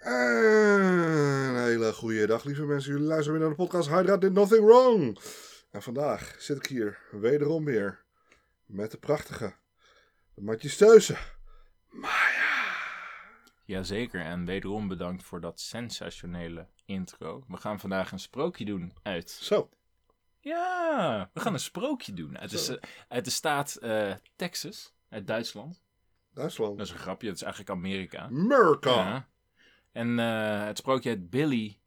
Een hele goede dag, lieve mensen. Jullie luisteren weer naar de podcast Hydra Did Nothing Wrong. En vandaag zit ik hier wederom weer met de prachtige Matje Steuzen. Maya. Jazeker, en wederom bedankt voor dat sensationele intro. We gaan vandaag een sprookje doen uit... Zo, Ja, we gaan een sprookje doen uit de, uit de staat eh, Texas, uit Duitsland. Duitsland. Dat is een grapje, dat is eigenlijk Amerika. Amerika. Ja. En eh, het sprookje heet Billy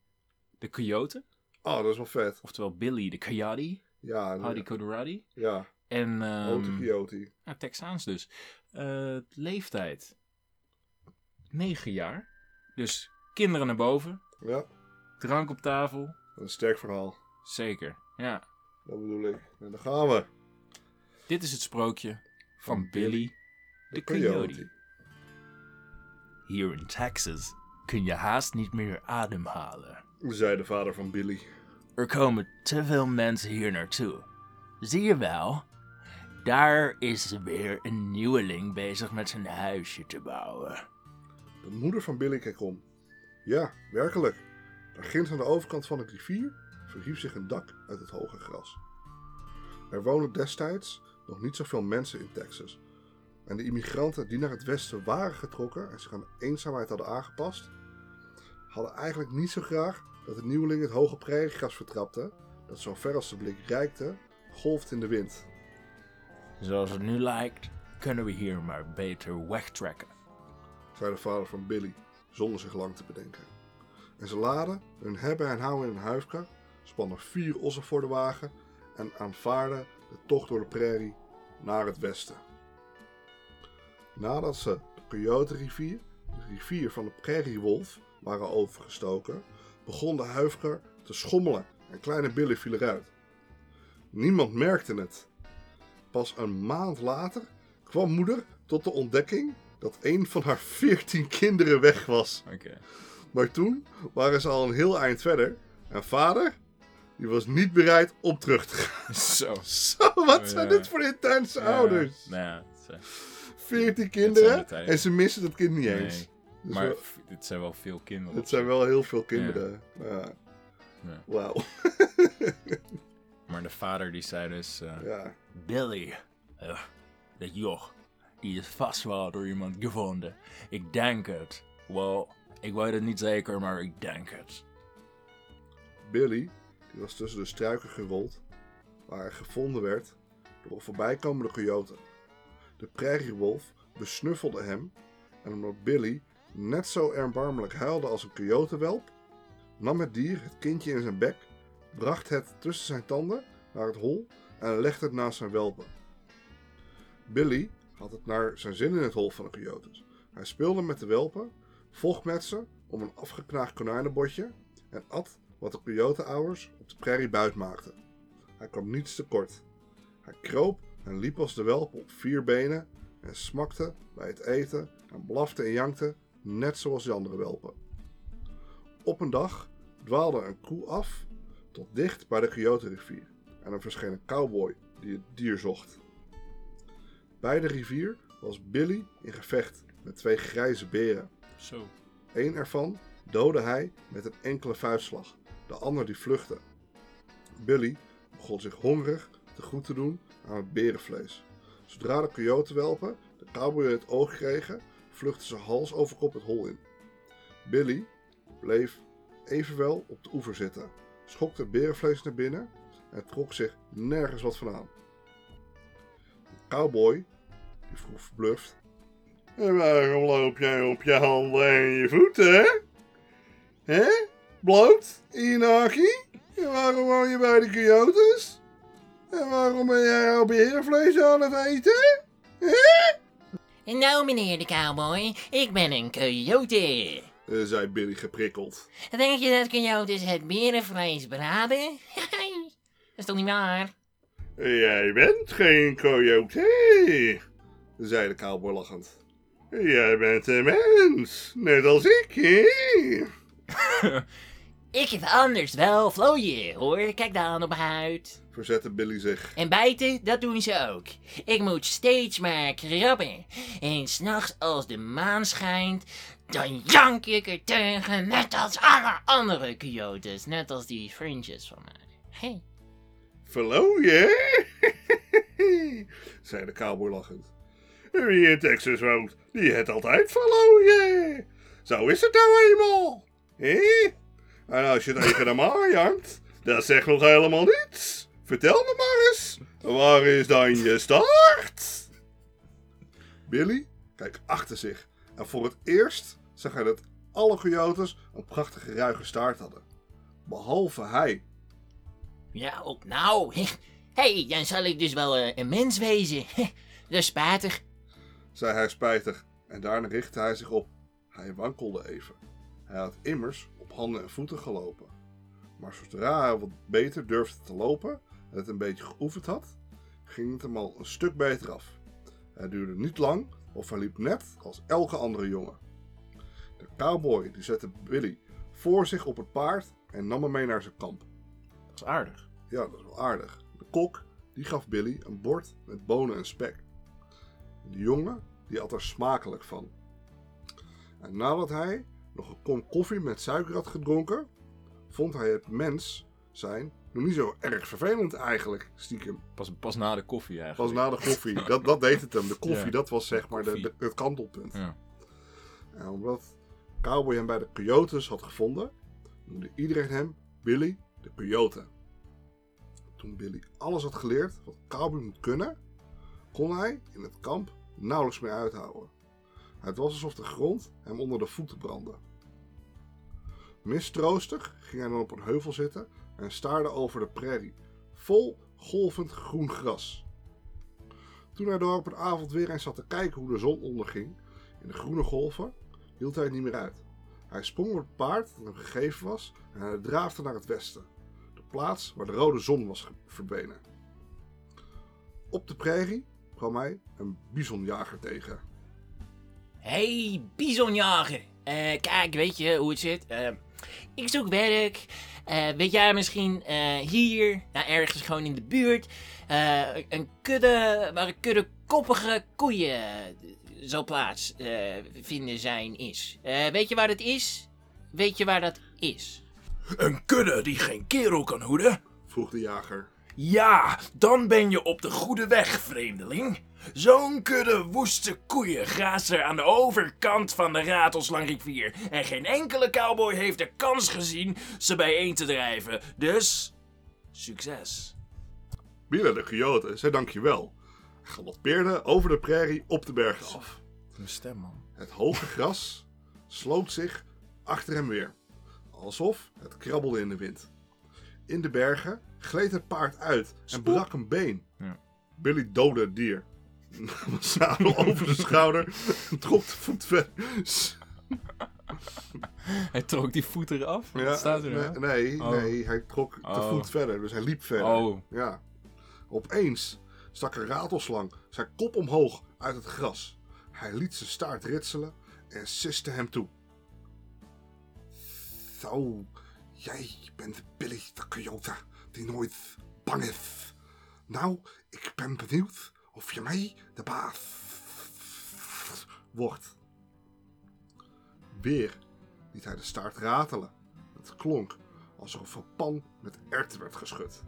de Coyote, Oh, dat is wel vet. oftewel Billy de Coyote, Ja, Howdy Coderati. ja. En Grote Coyote. ja, Texaans dus. Eh, leeftijd 9 jaar. Dus kinderen naar boven, Ja, drank op tafel. een sterk verhaal. Zeker, ja. Dat bedoel ik. En daar gaan we. Dit is het sprookje van Van Billy de Coyote. Hier in Texas kun je haast niet meer ademhalen. Zei de vader van Billy. Er komen te veel mensen hier naartoe. Zie je wel? Daar is weer een nieuweling bezig met zijn huisje te bouwen. De moeder van Billy keek om. Ja, werkelijk. Daar ginds aan de overkant van de rivier verhief zich een dak uit het hoge gras. Er woonden destijds nog niet zoveel mensen in Texas. En de immigranten die naar het westen waren getrokken en zich aan de eenzaamheid hadden aangepast, hadden eigenlijk niet zo graag dat de nieuweling het hoge prairiegras vertrapte, dat zo ver als de blik reikte, golft in de wind. Zoals het nu lijkt, kunnen we hier maar beter wegtrekken. zei de vader van Billy, zonder zich lang te bedenken. En ze laden hun hebben en houden in een huifkar, spannen vier ossen voor de wagen en aanvaarden de tocht door de prairie naar het westen. Nadat ze de Coyote-rivier, de rivier van de prairiewolf, waren overgestoken, begon de huifkar te schommelen en kleine Billy viel eruit. Niemand merkte het. Pas een maand later kwam moeder tot de ontdekking dat een van haar veertien kinderen weg was. Maar toen waren ze al een heel eind verder. En vader, die was niet bereid om terug te gaan. Zo. Zo, wat zijn Ja. dit voor intense ouders? Nou ja, eh, Veertien kinderen en ze missen dat kind niet nee. eens. Dus Maar wel- dit zijn wel veel kinderen. het zijn wel heel veel kinderen. Ja. Ja. Wauw. Maar de vader die zei dus... eh, Ja. Billy, eh, dat joch, die is vast wel door iemand gevonden. Ik denk het. Wel, ik weet het niet zeker, maar ik denk het. Billy, die was tussen de struiken gerold, waar hij gevonden werd door een voorbijkomende coyote. De prairiewolf besnuffelde hem en omdat Billy net zo erbarmelijk huilde als een coyotewelp, nam het dier het kindje in zijn bek, bracht het tussen zijn tanden naar het hol en legde het naast zijn welpen. Billy had het naar zijn zin in het hol van de coyotes. Hij speelde met de welpen, vocht met ze om een afgeknaagd konijnenbotje en at wat de coyote-ouders op de prairie buit maakten. Hij kwam niets tekort. Hij kroop en liep als de welp op vier benen en smakte bij het eten en blafte en jankte net zoals de andere welpen. Op een dag dwaalde een koe af tot dicht bij de Coyote-rivier en er verscheen een cowboy die het dier zocht. Bij de rivier was Billy in gevecht met twee grijze beren. Zo. Eén ervan doodde hij met een enkele vuistslag, de ander die vluchtte. Billy begon zich hongerig te goed te doen aan berenvlees. Zodra de coyotewelpen de cowboy in het oog kregen, vluchtten ze hals over kop het hol in. Billy bleef evenwel op de oever zitten, schokte berenvlees naar binnen en trok zich nergens wat van aan. De cowboy, die vroeg verbluft, en waarom loop jij op je handen en je voeten? Hè? Bloot in je? En waarom woon je bij de coyotes? En waarom ben jij al berenvlees aan het eten? Nou, meneer de cowboy, ik ben een coyote. Eh, zei Billy geprikkeld. Denk je dat coyotes het berenvlees braden? dat is toch niet waar? Jij bent geen coyote, zei de cowboy lachend. Jij bent een mens, net als ik, hè? Ik heb anders wel vlooien, hoor. Kijk dan op mijn huid. Verzette Billy zich. En bijten, dat doen ze ook. Ik moet steeds maar krabben. En s'nachts als de maan schijnt, dan jank ik er tegen, net als alle andere coyotes, net als die vriendjes van mij. Hey. Verlooien? zei de cowboy lachend. Wie in Texas woont, die het altijd verlooien. Zo is het nou eenmaal. Hé? En als je tegen hem aanjankt, dat zegt nog helemaal niets. Vertel me maar eens, waar is dan je staart? Billy kijkt achter zich en voor het eerst zag hij dat alle coyotes een prachtige ruige staart hadden. Behalve hij. Ja, ook nou. hey, dan zal ik dus wel eh, een mens wezen. Dat is spijtig. zei hij spijtig en daarna richtte hij zich op. Hij wankelde even. Hij had immers op handen en voeten gelopen. Maar zodra hij wat beter durfde te lopen en het een beetje geoefend had, ging het hem al een stuk beter af. Het duurde niet lang of hij liep net als elke andere jongen. De cowboy die zette Billy voor zich op het paard en nam hem mee naar zijn kamp. Dat is aardig. Ja, dat is wel aardig. De kok die gaf Billy een bord met bonen en spek. De jongen die at er smakelijk van. En nadat hij nog een kom koffie met suiker had gedronken, vond hij het mens zijn nog niet zo erg vervelend eigenlijk, stiekem. Pas, pas na de koffie Pas eigenlijk. na de koffie, dat, dat deed het hem. De koffie, Ja. dat was zeg maar de- het kantelpunt. Ja. En omdat Cowboy hem bij de Coyotes had gevonden, noemde iedereen hem Billy de Coyote. Toen Billy alles had geleerd wat Cowboy moet kunnen, kon hij in het kamp nauwelijks meer uithouden. Het was alsof de grond hem onder de voeten brandde. Mistroostig ging hij dan op een heuvel zitten en staarde over de prairie, vol golvend groen gras. Toen hij daar op een avond weer eens zat te kijken hoe de zon onderging in de groene golven, hield hij het niet meer uit. Hij sprong op het paard dat hem gegeven was en hij draafde naar het westen, de plaats waar de rode zon was verdwenen. Op de prairie kwam hij een bisonjager tegen. Hey, bisonjager. Eh, kijk, weet je hoe het zit? Eh, ik zoek werk. Eh, weet jij misschien eh, hier, nou ergens gewoon in de buurt, eh, een kudde waar een kudde koppige koeien zo plaats eh, vinden zijn is? Eh, weet je waar dat is? Weet je waar dat is? Een kudde die geen kerel kan hoeden? vroeg de jager. Ja, dan ben je op de goede weg, vreemdeling. Zo'n kudde woeste koeien graast er aan de overkant van de Ratelslanglivier. En geen enkele cowboy heeft de kans gezien ze bijeen te drijven. Dus, succes. Billy de Coyote zei dankjewel. Galoppeerde over de prairie op de bergen af. Mijn stem, man. Het hoge gras sloot zich achter hem weer, alsof het krabbelde in de wind. In de bergen gleed het paard uit en brak een been. Ja. Billy doodde het dier. Zadel over de schouder en trok de voet verder. Hij trok die voet eraf. Ja, Wat staat er nee, nou? nee, Oh. nee, hij trok de Oh. voet verder, dus hij liep verder. Oh. Ja. Opeens stak een ratelslang zijn kop omhoog uit het gras. Hij liet zijn staart ritselen en siste hem toe. Zo, jij bent Billy de Coyote die nooit bang is. Nou, ik ben benieuwd of je mij de baas wordt. Weer liet hij de staart ratelen. Het klonk alsof een pan met erwten werd geschud.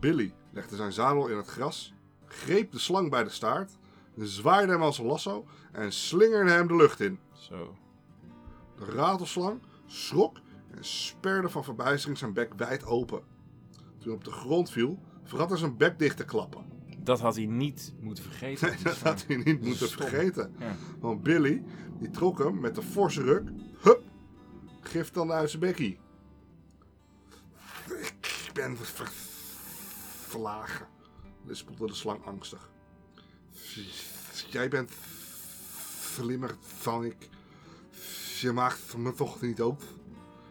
Billy legde zijn zadel in het gras, greep de slang bij de staart, zwaaide hem als een lasso en slingerde hem de lucht in. Zo. De ratelslang schrok en sperde van verbijstering zijn bek wijd open. Toen hij op de grond viel, vergat hij zijn bek dicht te klappen. Dat had hij niet moeten vergeten. Nee, dat had hij niet moeten vergeten. Ja. Want Billy, die trok hem met de forse ruk, hup, gif dan uit zijn bekkie. Ik ben ver- verlagen, lispelde de slang angstig. Jij bent slimmer dan ik. Je maakt me toch niet dood?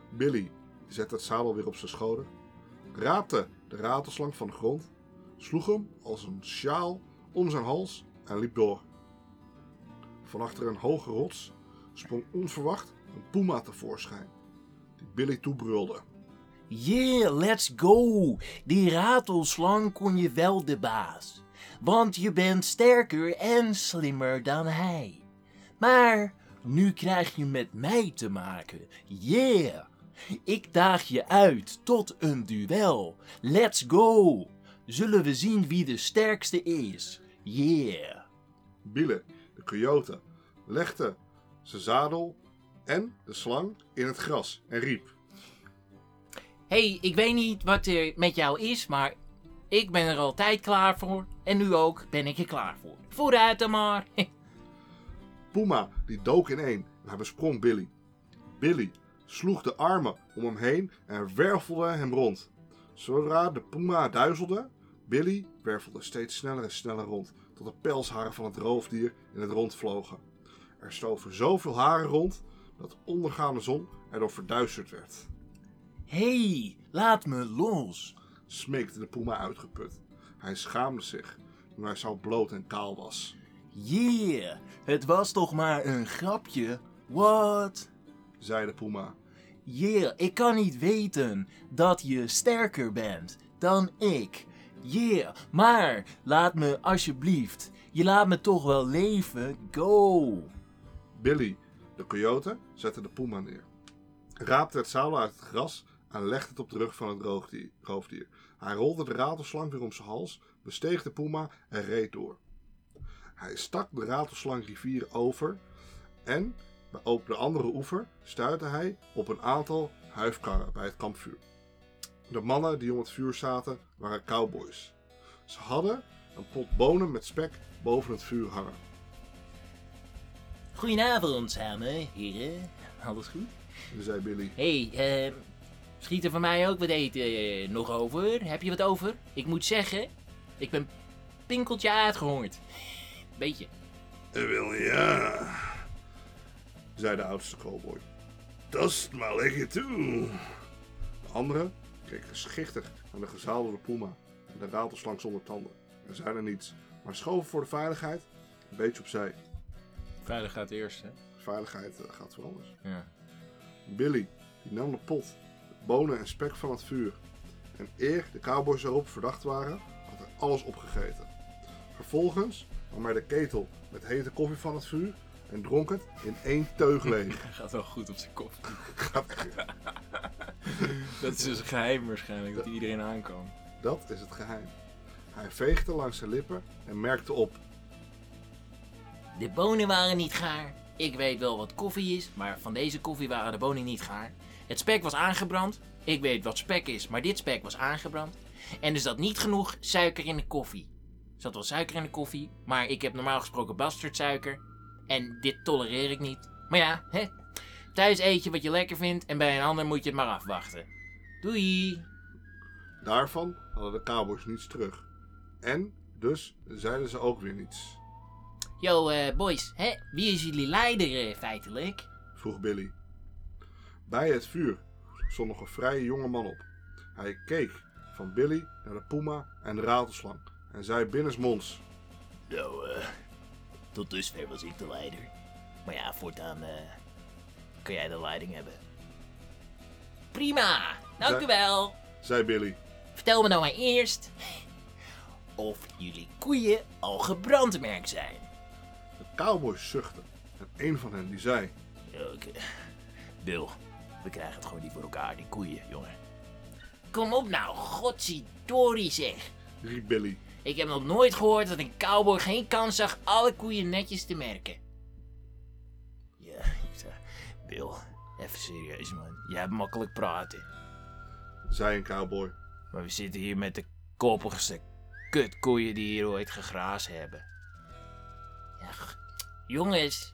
Billy zette het zadel weer op zijn schouder, raapte de ratelslang van de grond, sloeg hem als een sjaal om zijn hals en liep door. Van achter een hoge rots sprong onverwacht een puma tevoorschijn, die Billy toebrulde. Yeah, let's go. Die ratelslang kon je wel de baas. Want je bent sterker en slimmer dan hij. Maar nu krijg je met mij te maken. Yeah! Ik daag je uit tot een duel. Let's go! Zullen we zien wie de sterkste is? Yeah! Biele, de coyote, legde zijn zadel en de slang in het gras en riep. hey, ik weet niet wat er met jou is, maar ik ben er altijd klaar voor. En nu ook ben ik er klaar voor. Vooruit dan maar. Puma die dook ineen en hij besprong Billy. Billy sloeg de armen om hem heen en wervelde hem rond. Zodra de Puma duizelde, Billy wervelde steeds sneller en sneller rond, tot de pelsharen van het roofdier in het rond vlogen. Er stoven zoveel haren rond dat de ondergaande zon erdoor verduisterd werd. hey, laat me los! Smeekte de Puma uitgeput. Hij schaamde zich, nu hij zo bloot en kaal was. Yeah! Het was toch maar een grapje? What? Zei de Puma. Yeah, ik kan niet weten dat je sterker bent dan ik. Yeah, maar laat me alsjeblieft. Je laat me toch wel leven. Go! Billy, de coyote, zette de Puma neer. Raapte het zadel uit het gras en legde het op de rug van het roofdier. Hij rolde de ratelslang weer om zijn hals, besteeg de Puma en reed door. Hij stak de ratelslang rivier over en op de andere oever stuitte hij op een aantal huifkarren bij het kampvuur. De mannen die om het vuur zaten waren cowboys. Ze hadden een pot bonen met spek boven het vuur hangen. Goedenavond samen, heren. Alles goed? zei Billy. hey, eh, schiet er van mij ook wat eten eh, nog over? Heb je wat over? Ik moet zeggen, ik ben pinkeltje uitgehongerd. Beetje. Wel ja, zei de oudste cowboy. Tast maar lekker toe. De andere keek geschichtig naar de gezadelde puma en de ratelslang zonder tanden. Er zeiden niets, maar schoven voor de veiligheid een beetje opzij. Veiligheid eerst, hè? Veiligheid eh, gaat voor alles. Ja. Billy die nam de pot, de bonen en spek van het vuur. En eer de cowboys erop verdacht waren, had hij alles opgegeten. Vervolgens nam hij de ketel met hete koffie van het vuur en dronk het in één teug leeg. Hij gaat wel goed op zijn kop. Dat is dus een geheim waarschijnlijk, dat iedereen aankomt. Dat is het geheim. Hij veegde langs zijn lippen en merkte op. De bonen waren niet gaar. Ik weet wel wat koffie is, maar van deze koffie waren de bonen niet gaar. Het spek was aangebrand. Ik weet wat spek is, maar dit spek was aangebrand. En er zat niet genoeg suiker in de koffie. Er zat wel suiker in de koffie, maar ik heb normaal gesproken bastardsuiker. En dit tolereer ik niet. Maar ja, hè. Thuis eet je wat je lekker vindt en bij een ander moet je het maar afwachten. Doei! Daarvan hadden de cowboys niets terug. En dus zeiden ze ook weer niets, Yo, eh, boys, hè? Wie is jullie leider eh, feitelijk? vroeg Billy. Bij het vuur stond nog een vrije jonge man op. Hij keek van Billy naar de puma en de ratelslang en zei binnensmonds. Nou, eh, tot dusver was ik de leider. Maar ja, voortaan eh kan jij de leiding hebben. Prima, dank Zij- u wel. zei Billy. Vertel me nou maar eerst of jullie koeien al gebrandmerkt zijn. De cowboys zuchtten en een van hen die zei... Oké. Bill, we krijgen het gewoon niet voor elkaar, die koeien, jongen. Kom op nou, godzidori zeg. riep Billy. Ik heb nog nooit gehoord dat een cowboy geen kans zag alle koeien netjes te merken. Ja, Bill, even serieus man. Jij hebt makkelijk praten. zei een cowboy. Maar we zitten hier met de koppigste kutkoeien die hier ooit gegraasd hebben. Ja, jongens.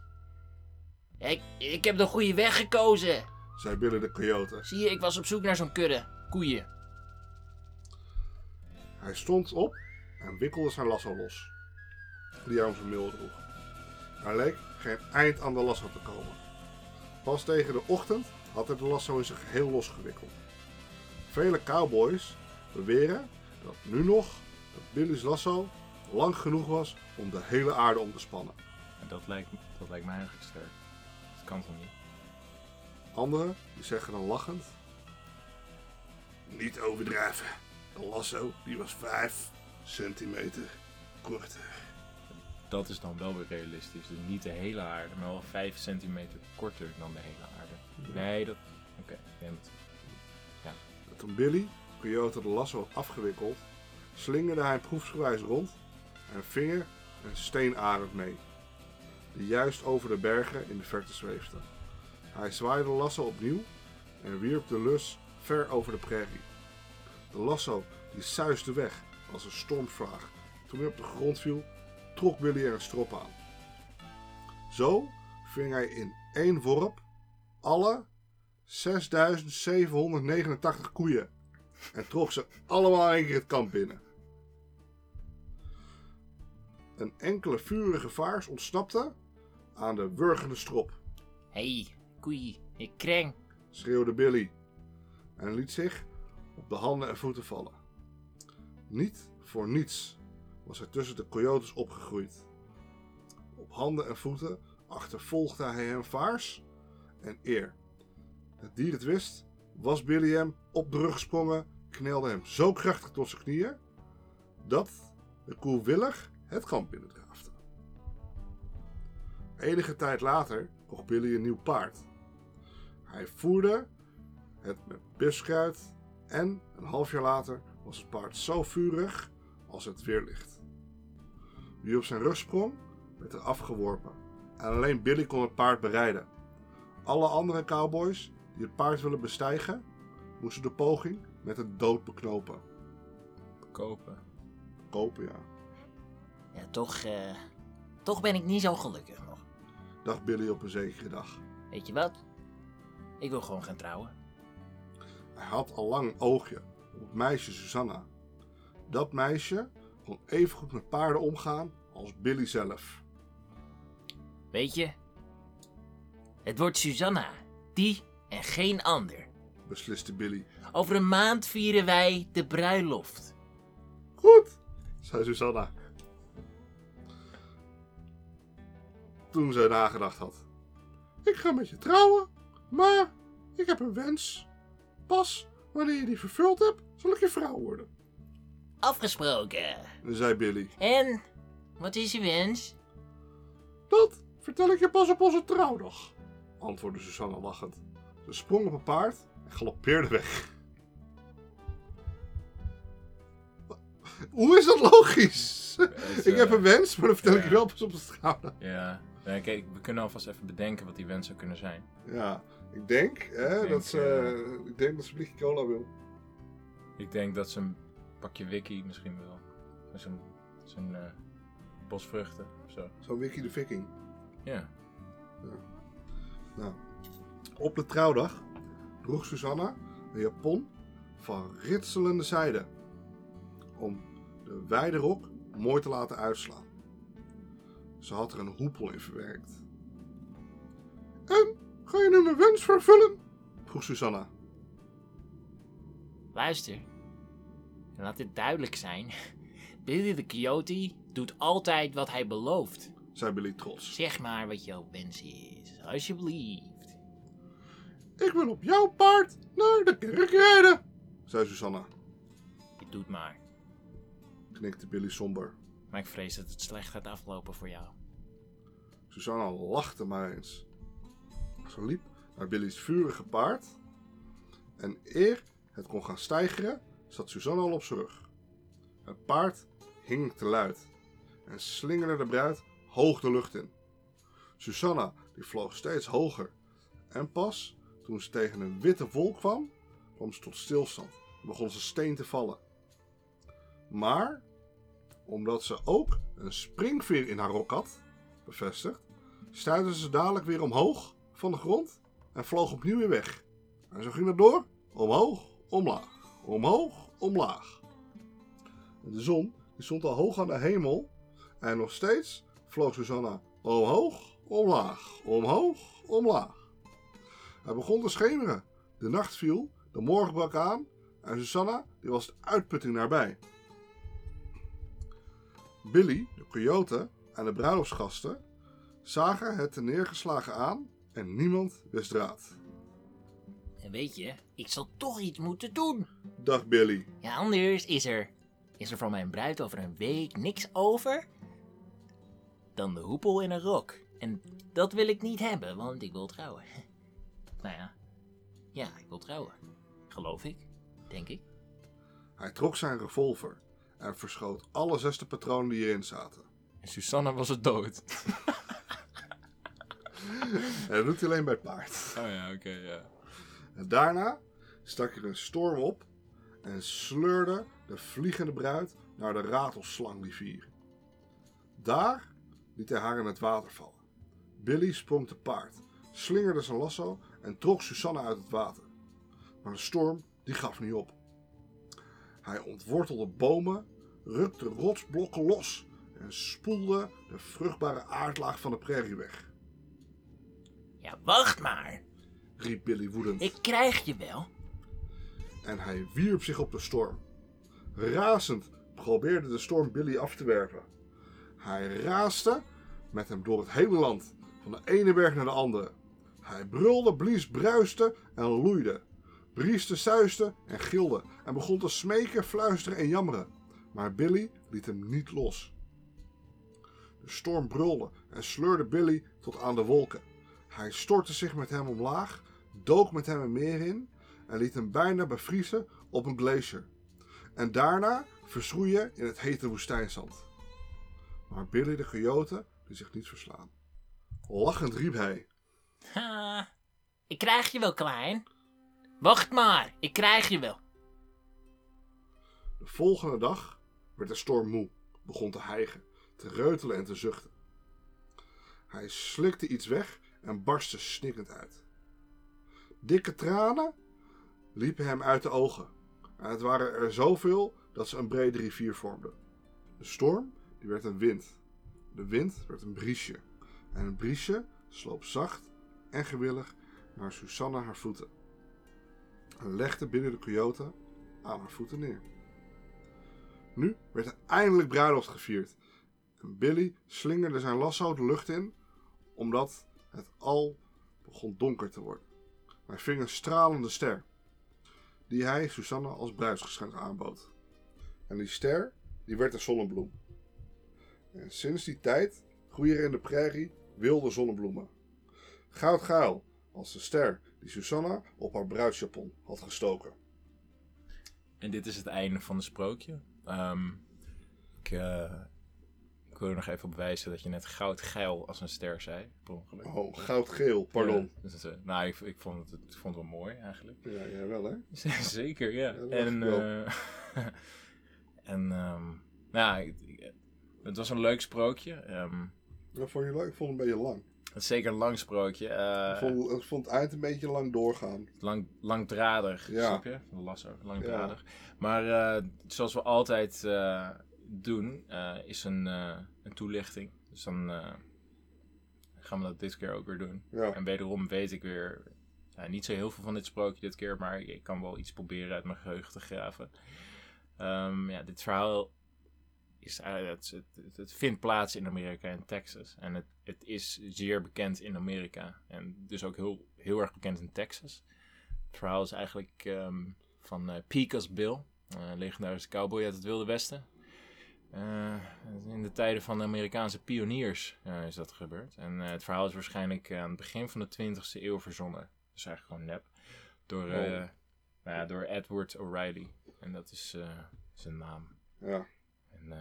Ik, ik heb de goede weg gekozen. zei Billy de coyote. Zie je, ik was op zoek naar zo'n kudde koeien. Hij stond op en wikkelde zijn lasso los, die hij om zijn middel droeg. Er leek geen eind aan de lasso te komen. Pas tegen de ochtend had hij de lasso in zijn geheel losgewikkeld. Vele cowboys beweren dat nu nog dat Billy's lasso lang genoeg was om de hele aarde om te spannen. En dat lijkt, dat lijkt mij eigenlijk sterk. Dat kan toch niet? Anderen die zeggen dan lachend: Niet overdrijven. De lasso die was 5 centimeter korter. dat is dan wel weer realistisch. Dus niet de hele aarde, maar wel 5 centimeter korter dan de hele aarde. Nee, dat... Oké, neem het. Toen Billy, Coyote, de lasso had afgewikkeld, slingerde hij proefsgewijs rond en ving er een steenarend mee, die juist over de bergen in de verte zweefde. Hij zwaaide de lasso opnieuw en wierp de lus ver over de prairie. De lasso die suisde weg als een stormvraag. Toen hij op de grond viel, trok Billy er een strop aan. Zo ving hij in één worp alle 6789 koeien en trok ze allemaal in één keer het kamp binnen. Een enkele vurige vaars ontsnapte aan de wurgende strop, Hé, hey, koei, ik kreng. schreeuwde Billy en liet zich op de handen en voeten vallen. Niet voor niets was hij tussen de coyotes opgegroeid. Op handen en voeten achtervolgde hij hem vaars en eer. Het dier het wist, was Billy hem op de rug gesprongen, knelde hem zo krachtig tot zijn knieën, dat de koe willig het kamp binnendraafde. Enige tijd later kocht Billy een nieuw paard. Hij voerde het met buskruid en een half jaar later was het paard zo vurig als het weerlicht. Wie op zijn rug sprong, werd er afgeworpen. En alleen Billy kon het paard berijden. Alle andere cowboys die het paard willen bestijgen, moesten de poging met de dood beknopen. Kopen. Kopen, ja. Ja, toch, eh, toch ben ik niet zo gelukkig nog. Dacht Billy op een zekere dag. Weet je wat? Ik wil gewoon gaan trouwen. Hij had al lang een oogje op het meisje Susanna. Dat meisje kon evengoed met paarden omgaan als Billy zelf. Weet je? Het wordt Susanna. Die en geen ander. besliste Billy. Over een maand vieren wij de bruiloft. Goed, zei Susanna. Toen zij nagedacht had. Ik ga met je trouwen, maar ik heb een wens. Pas wanneer je die vervuld hebt, zal ik je vrouw worden, Afgesproken. zei Billy. En? Wat is je wens? Dat vertel ik je pas op onze trouwdag, antwoordde Susanna lachend. Ze sprong op een paard en galoppeerde weg. Hoe is dat logisch? is, ik heb eh, een wens, maar dat vertel ik ja. je wel pas op de trouwdag. Ja. Nee, kijk, we kunnen alvast even bedenken wat die wens zou kunnen zijn. Ja, ik denk, hè, denk, dat ze, ik denk dat ze een blikje cola wil. Ik denk dat ze een pakje wiki misschien. Met Zo'n zo'n eh, bosvruchten of zo. Zo'n Wiki de Viking. Ja. Nou, op de trouwdag droeg Susanna een japon van ritselende zijde. Om de wijde rok mooi te laten uitslaan. Ze had er een hoepel in verwerkt. En, ga je nu mijn wens vervullen? vroeg Susanna. Luister. En laat dit duidelijk zijn. Billy de Coyote doet altijd wat hij belooft. zei Billy trots. Zeg maar wat jouw wens is, alsjeblieft. Ik wil op jouw paard naar de kerk rijden, zei Susanna. Je doet maar. Knikte Billy somber. Maar ik vrees dat het slecht gaat aflopen voor jou. Susanna lachte maar eens. Ze liep naar Billy's vurige paard. En eer het kon gaan stijgeren, zat Susanna al op zijn rug. Het paard hing te luid en slingerde de bruid hoog de lucht in. Susanna die vloog steeds hoger. En pas toen ze tegen een witte wolk kwam, kwam ze tot stilstand en begon ze steen te vallen. Maar, omdat ze ook een springveer in haar rok had, bevestigd, stuitte ze dadelijk weer omhoog van de grond en vloog opnieuw weer weg. En zo ging het door, omhoog, omlaag, omhoog, omlaag. De zon stond al hoog aan de hemel en nog steeds vloog Susanna omhoog, omlaag, omhoog, omlaag. Het begon te schemeren, de nacht viel, de morgen brak aan en Susanna die was de uitputting nabij. Billy, de coyote en de bruiloftsgasten zagen het neergeslagen aan en niemand wist raad. En weet je, ik zal toch iets moeten doen. Dacht Billy. Ja, anders is er... Is er van mijn bruid over een week niks over? dan de hoepel in een rok. En dat wil ik niet hebben, want ik wil trouwen. Nou ja, ja, ik wil trouwen. Geloof ik, denk ik. Hij trok zijn revolver en verschoot alle zesde patronen die erin zaten. En Susanna was het dood. En dat doet hij alleen bij het paard. Oh ja, oké, ja. En daarna stak er een storm op en sleurde de vliegende bruid naar de ratelslanglivier. Daar liet hij haar in het water vallen. Billy sprong te paard, slingerde zijn lasso en trok Susanna uit het water. Maar de storm die gaf niet op. Hij ontwortelde bomen, rukte rotsblokken los en spoelde de vruchtbare aardlaag van de prairie weg, Ja, wacht maar. riep Billy woedend. Ik krijg je wel. en hij wierp zich op de storm. Razend probeerde de storm Billy af te werpen. Hij raasde met hem door het hele land, van de ene berg naar de andere. Hij brulde, blies, bruiste en loeide. Brieste, suisde en gilde en begon te smeken, fluisteren en jammeren. Maar Billy liet hem niet los. De storm brulde en sleurde Billy tot aan de wolken. Hij stortte zich met hem omlaag, dook met hem een meer in en liet hem bijna bevriezen op een glacier. En daarna verschroeien in het hete woestijnzand. Maar Billy de Coyote liet zich niet verslaan. Lachend riep hij. Ha, ik krijg je wel, klein. Wacht maar, ik krijg je wel. De volgende dag werd de storm moe, begon te hijgen, te reutelen en te zuchten. Hij slikte iets weg en barstte snikkend uit. Dikke tranen liepen hem uit de ogen. En het waren er zoveel dat ze een brede rivier vormden. De storm die werd een wind. De wind werd een briesje. En het briesje sloop zacht en gewillig naar Susanna haar voeten. En legde binnen de coyote aan haar voeten neer. Nu werd er eindelijk bruiloft gevierd. En Billy slingerde zijn lasso de lucht in, omdat het al begon donker te worden. Hij ving een stralende ster, die hij Susanna als bruidsgeschenk aanbood. En die ster, die werd een zonnebloem. En sinds die tijd groeien er in de prairie wilde zonnebloemen. Goudgaal als de ster die Susanna op haar bruidsjapon had gestoken. En dit is het einde van het sprookje. Ehm, ik, eh, wil er nog even op wijzen dat je net goudgeil als een ster zei. Per ongeluk. Oh, goudgeel, pardon. Ja, dus, eh, nou, ik, ik, vond het, ik vond het wel mooi eigenlijk. Ja, wel hè? Zeker, ja. En eh, en ehm, nou, het was een leuk sprookje. Ehm, Dat vond je leuk? Ik vond het een beetje lang. het is zeker een lang sprookje. eh, ik, vond, ik vond het eind een beetje lang doorgaan. lang, langdradig, Ja. snap je? Lasso, langdradig. Maar eh, zoals we altijd eh, doen, eh, is een, eh, een toelichting. Dus dan eh, gaan we dat dit keer ook weer doen. Ja. En wederom weet ik weer niet zo heel veel van dit sprookje dit keer, maar ik kan wel iets proberen uit mijn geheugen te graven. Ehm, ja, dit verhaal is, het, het, vindt plaats in Amerika, in Texas. En het, het is zeer bekend in Amerika. En dus ook heel, heel erg bekend in Texas. Het verhaal is eigenlijk ehm, van Pecos Bill, een legendarische cowboy uit het Wilde Westen. Eh, in de tijden van de Amerikaanse pioniers eh, is dat gebeurd. En eh, het verhaal is waarschijnlijk aan het begin van de 20e eeuw verzonnen. Dus eigenlijk gewoon nep. Door, Oh. nou ja, door Edward O'Reilly. En dat is zijn naam. Ja. En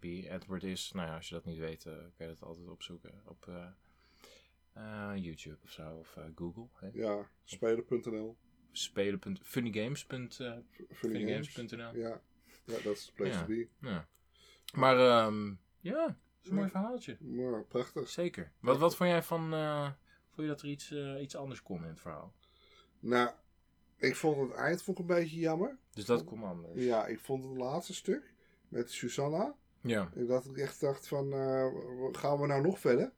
wie Edward is, nou ja, als je dat niet weet, kan je dat altijd opzoeken op YouTube of zo, of Google. Hè? Ja. Spelen.nl. Spelen. Funnygames. eh, funnygames.nl. Ja. Ja, dat is de place Ja. to be. Ja. Maar ehm, ja, dat is een mooi verhaaltje. Maar prachtig. Zeker. Wat, wat vond jij van, eh, vond je dat er iets, eh, iets anders kon in het verhaal? Nou, ik vond het eind vond ik een beetje jammer. Dus dat kon anders. Ja, ik vond het laatste stuk met Susanna. Ja. Ik dat ik echt dacht van, eh, gaan we nou nog verder?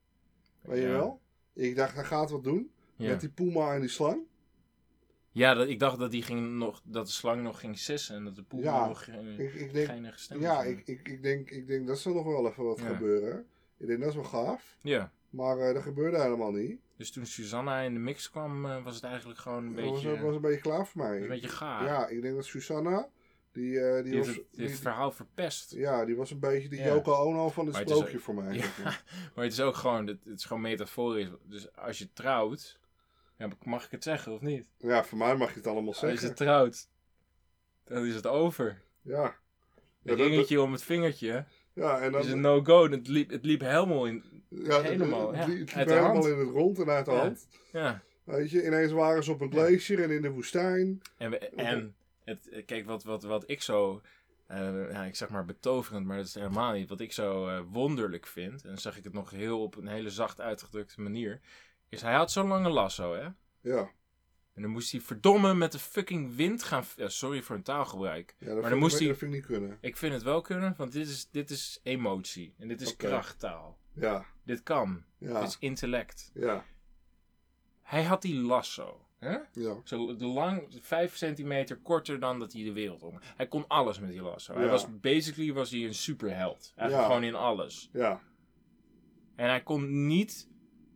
Weet je wel? Ik dacht, hij gaat wat doen. Ja, Met die puma en die slang. Ja dat, ik dacht dat, die ging nog, dat de slang nog ging sissen en dat de poep Ja, nog geen Ik, ik denk, geinige stem ja, ik, ik, ik, denk, ik denk dat zal nog wel even wat Ja. gebeuren. Ik denk dat is wel gaaf. Ja. Maar eh, dat gebeurde helemaal niet. Dus toen Susanna in de mix kwam, eh, was het eigenlijk gewoon een Dat was, beetje, was een beetje klaar voor mij. een beetje gaar. Ja, ik denk dat Susanna Die, eh, die, Die heeft was, het, die- verhaal verpest. ja, die was een beetje de Ja. Yoko Ono van het Maar het is sprookje ook- voor mij. Ja, maar het is ook gewoon, het, het is gewoon metaforisch. Dus als je trouwt, ja, mag ik het zeggen of niet? ja, voor mij mag je het allemaal Als je zeggen. trouwt, dan is het over. Ja. Dat- ringetje om het vingertje Ja, en dan, is een no-go. Het liep, het liep helemaal in. ja, het- helemaal, Het, ja, liep- het liep helemaal in het rond en uit de hand. Ja. Weet je, ineens waren ze op een glacier en in de woestijn. En, we- en het, kijk, wat, wat, wat ik zo, eh, ja, ik zeg maar betoverend, maar dat is helemaal niet. Wat ik zo eh, wonderlijk vind, en dan zeg ik het nog heel op een hele zacht uitgedrukte manier, is hij had zo'n lange lasso, hè? Ja. En dan moest hij verdomme met de fucking wind gaan. ja, sorry voor een taalgebruik. ja dat, dan moest ik, hij- dat vind ik niet kunnen. Ik vind het wel kunnen, want dit is, dit is emotie. En dit is Oké. krachttaal. Ja. Dit kan. Ja. Dit is intellect. Ja. Hij had die lasso. Hè? Ja. Zo de lang, vijf centimeter korter dan dat hij de wereld om. Hij kon alles met die lasso. Hij was, basically was hij een superheld. Eigenlijk Ja. gewoon in alles. Ja. En hij kon niet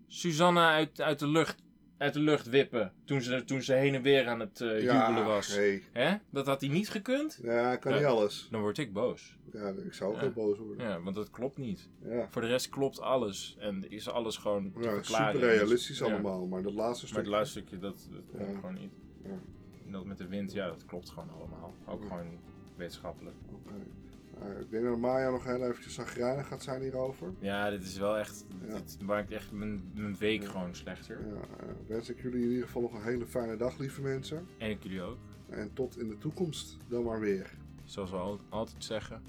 Susanna uit, uit, de, lucht, uit de lucht wippen toen ze, toen ze heen en weer aan het eh, ja. jubelen was. Nee. Hè? Dat had hij niet gekund. Ja, ik kan niet alles. Dan word ik boos. Ja, ik zou ook Ja. heel boos worden. Ja, want dat klopt niet. Ja. Voor de rest klopt alles. En is alles gewoon te Ja, super realistisch allemaal, maar dat laatste Maar stuk. het laatste stukje, dat, dat klopt gewoon niet. Ja. En dat met de wind, ja, dat klopt gewoon allemaal. Ook gewoon wetenschappelijk. Oké. Nou, ik denk dat Maya nog heel eventjes zagrijnig gaat zijn hierover. Ja, dit is wel echt. Ja. Dit maakt echt mijn, mijn week Ja. gewoon slechter. Ja, eh, wens ik jullie in ieder geval nog een hele fijne dag, lieve mensen. En ik jullie ook. En tot in de toekomst dan maar weer. Zoals we al- altijd zeggen.